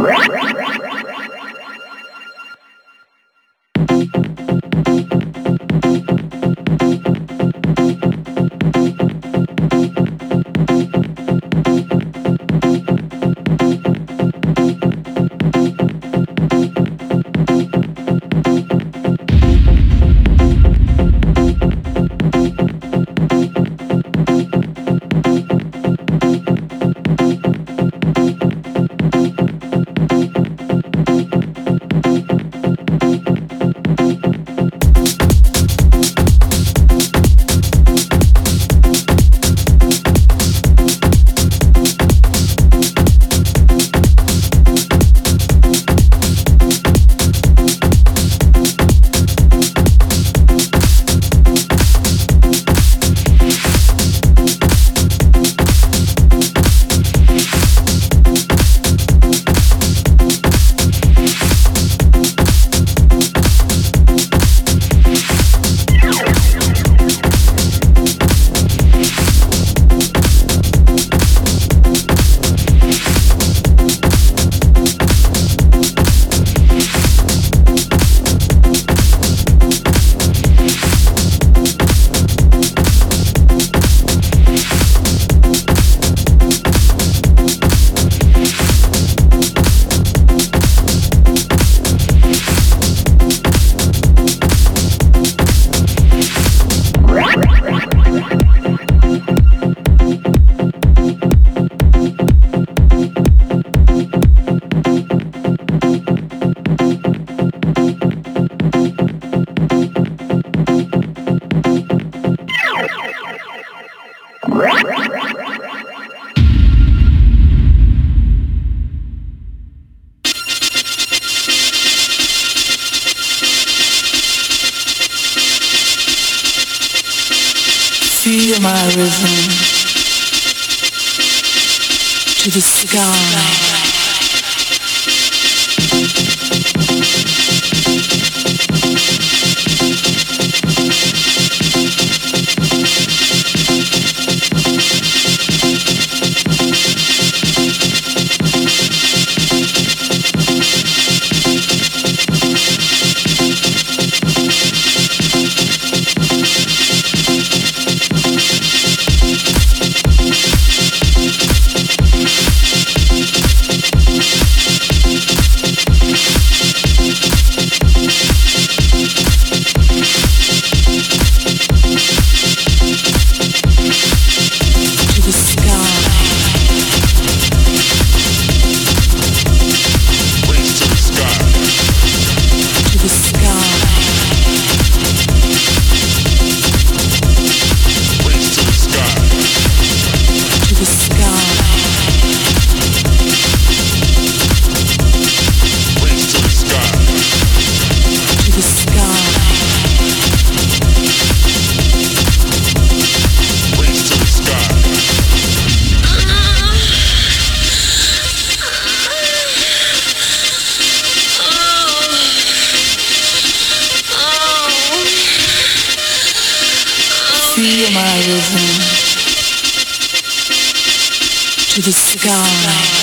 What? fly over to the sky.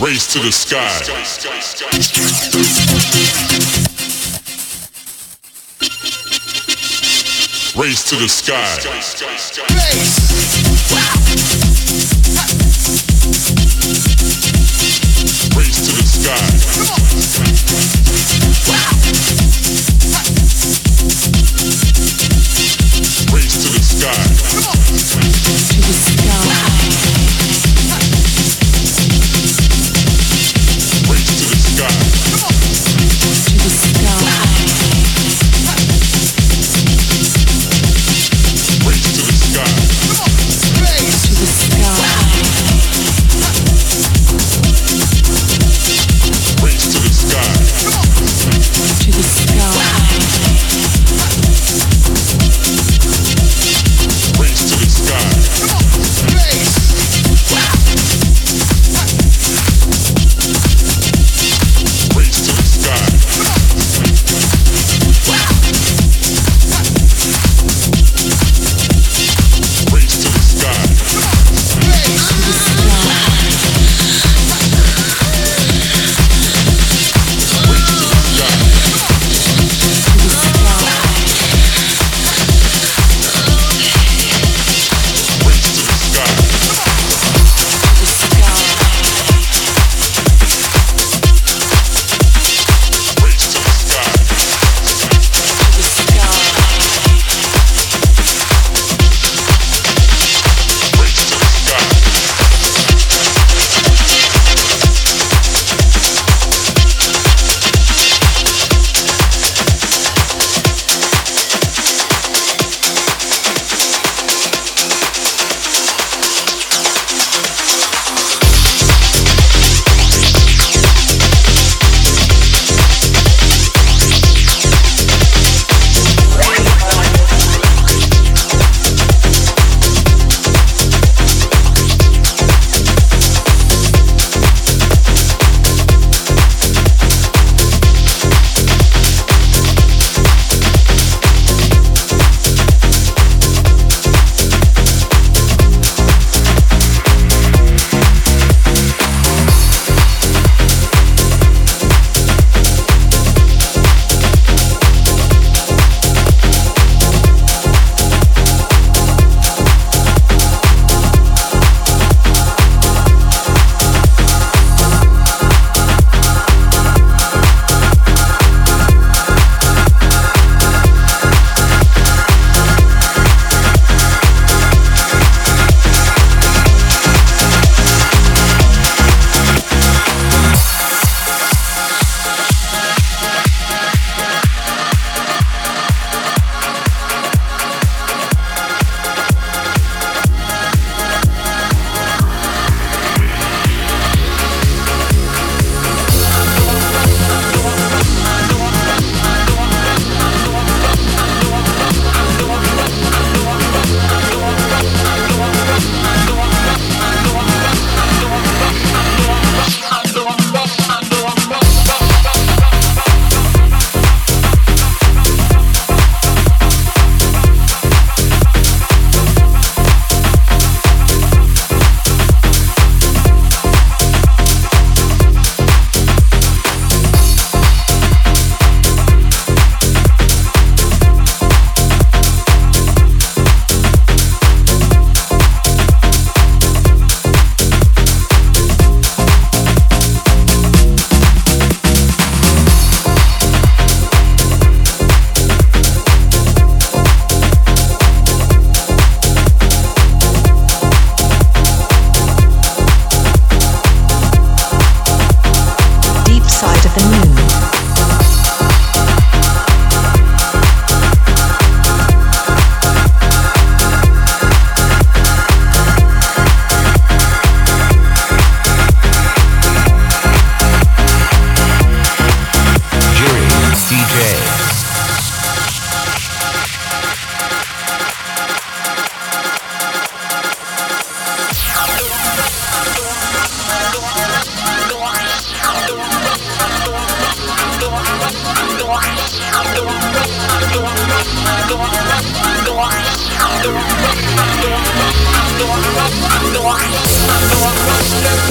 Race to the sky. Race to the sky. Race.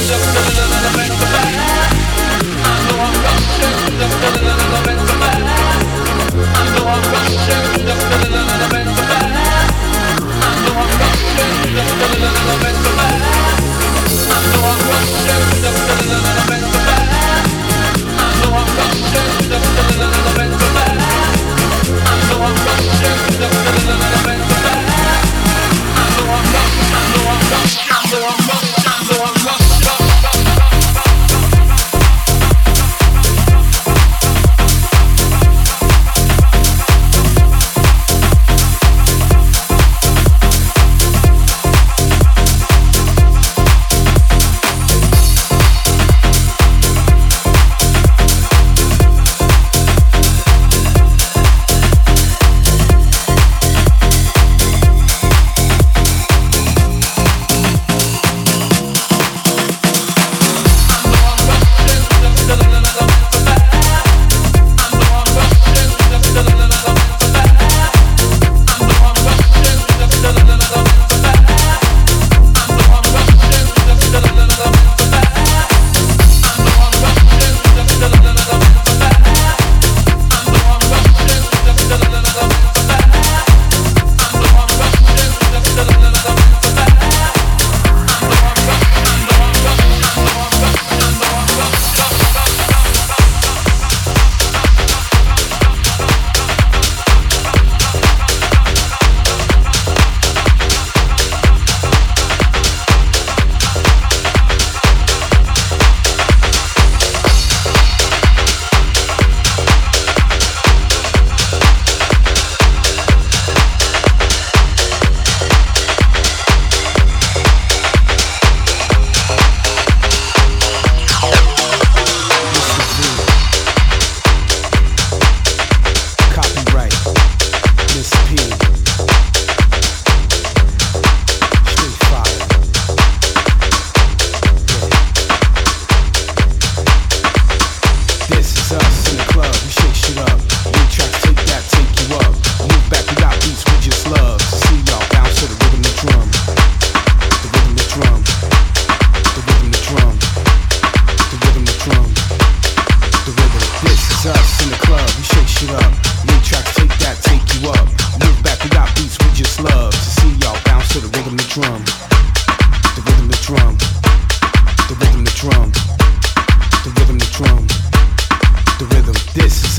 I'm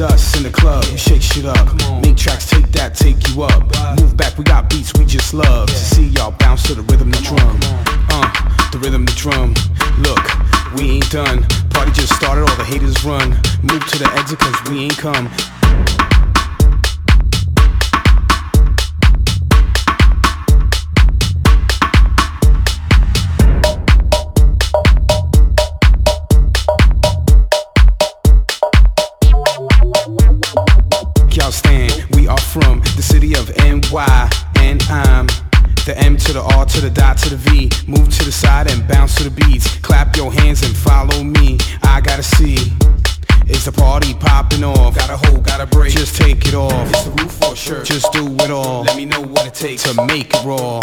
Us in the club. Shake shit up. Make tracks, take that, take you up. Move back, we got beats we just love to see y'all bounce to the rhythm, the drum. Uh, the rhythm, the drum. Look, we ain't done. Party just started, all the haters run. Move to the exit, cause we ain't come. To the dot to the V. Move to the side and bounce to the beats. Clap your hands and follow me. I gotta see. Is the party popping off? Gotta hold, gotta break. Just take it off. It's the roof or shirt. Just do it all. Let me know what it takes to make it raw.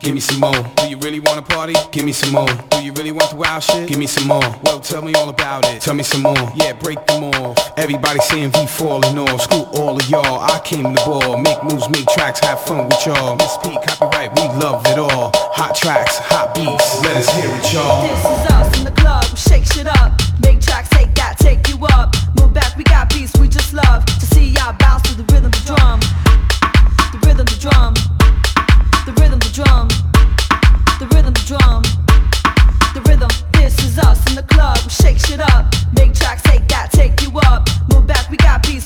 Give me some more. Do you really wanna party? Give me some more. Do you really want the wild shit? Give me some more. Well, tell me all about it. Tell me some more. Yeah, break them all. Everybody saying V falling off. Screw all of y'all. I came to ball. Make moves, make tracks, have fun with y'all. Miss P, copyright, we love it all. Hot tracks, hot beats. Let us hear it, y'all. This is us in the club, shake shit up. Make tracks, take that, take you up. Move back, we got beats, we just love to see y'all bounce to the rhythm, the drum. The rhythm, the drum. Shake shit up. Make tracks, take that, take you up. Move back, we got beats,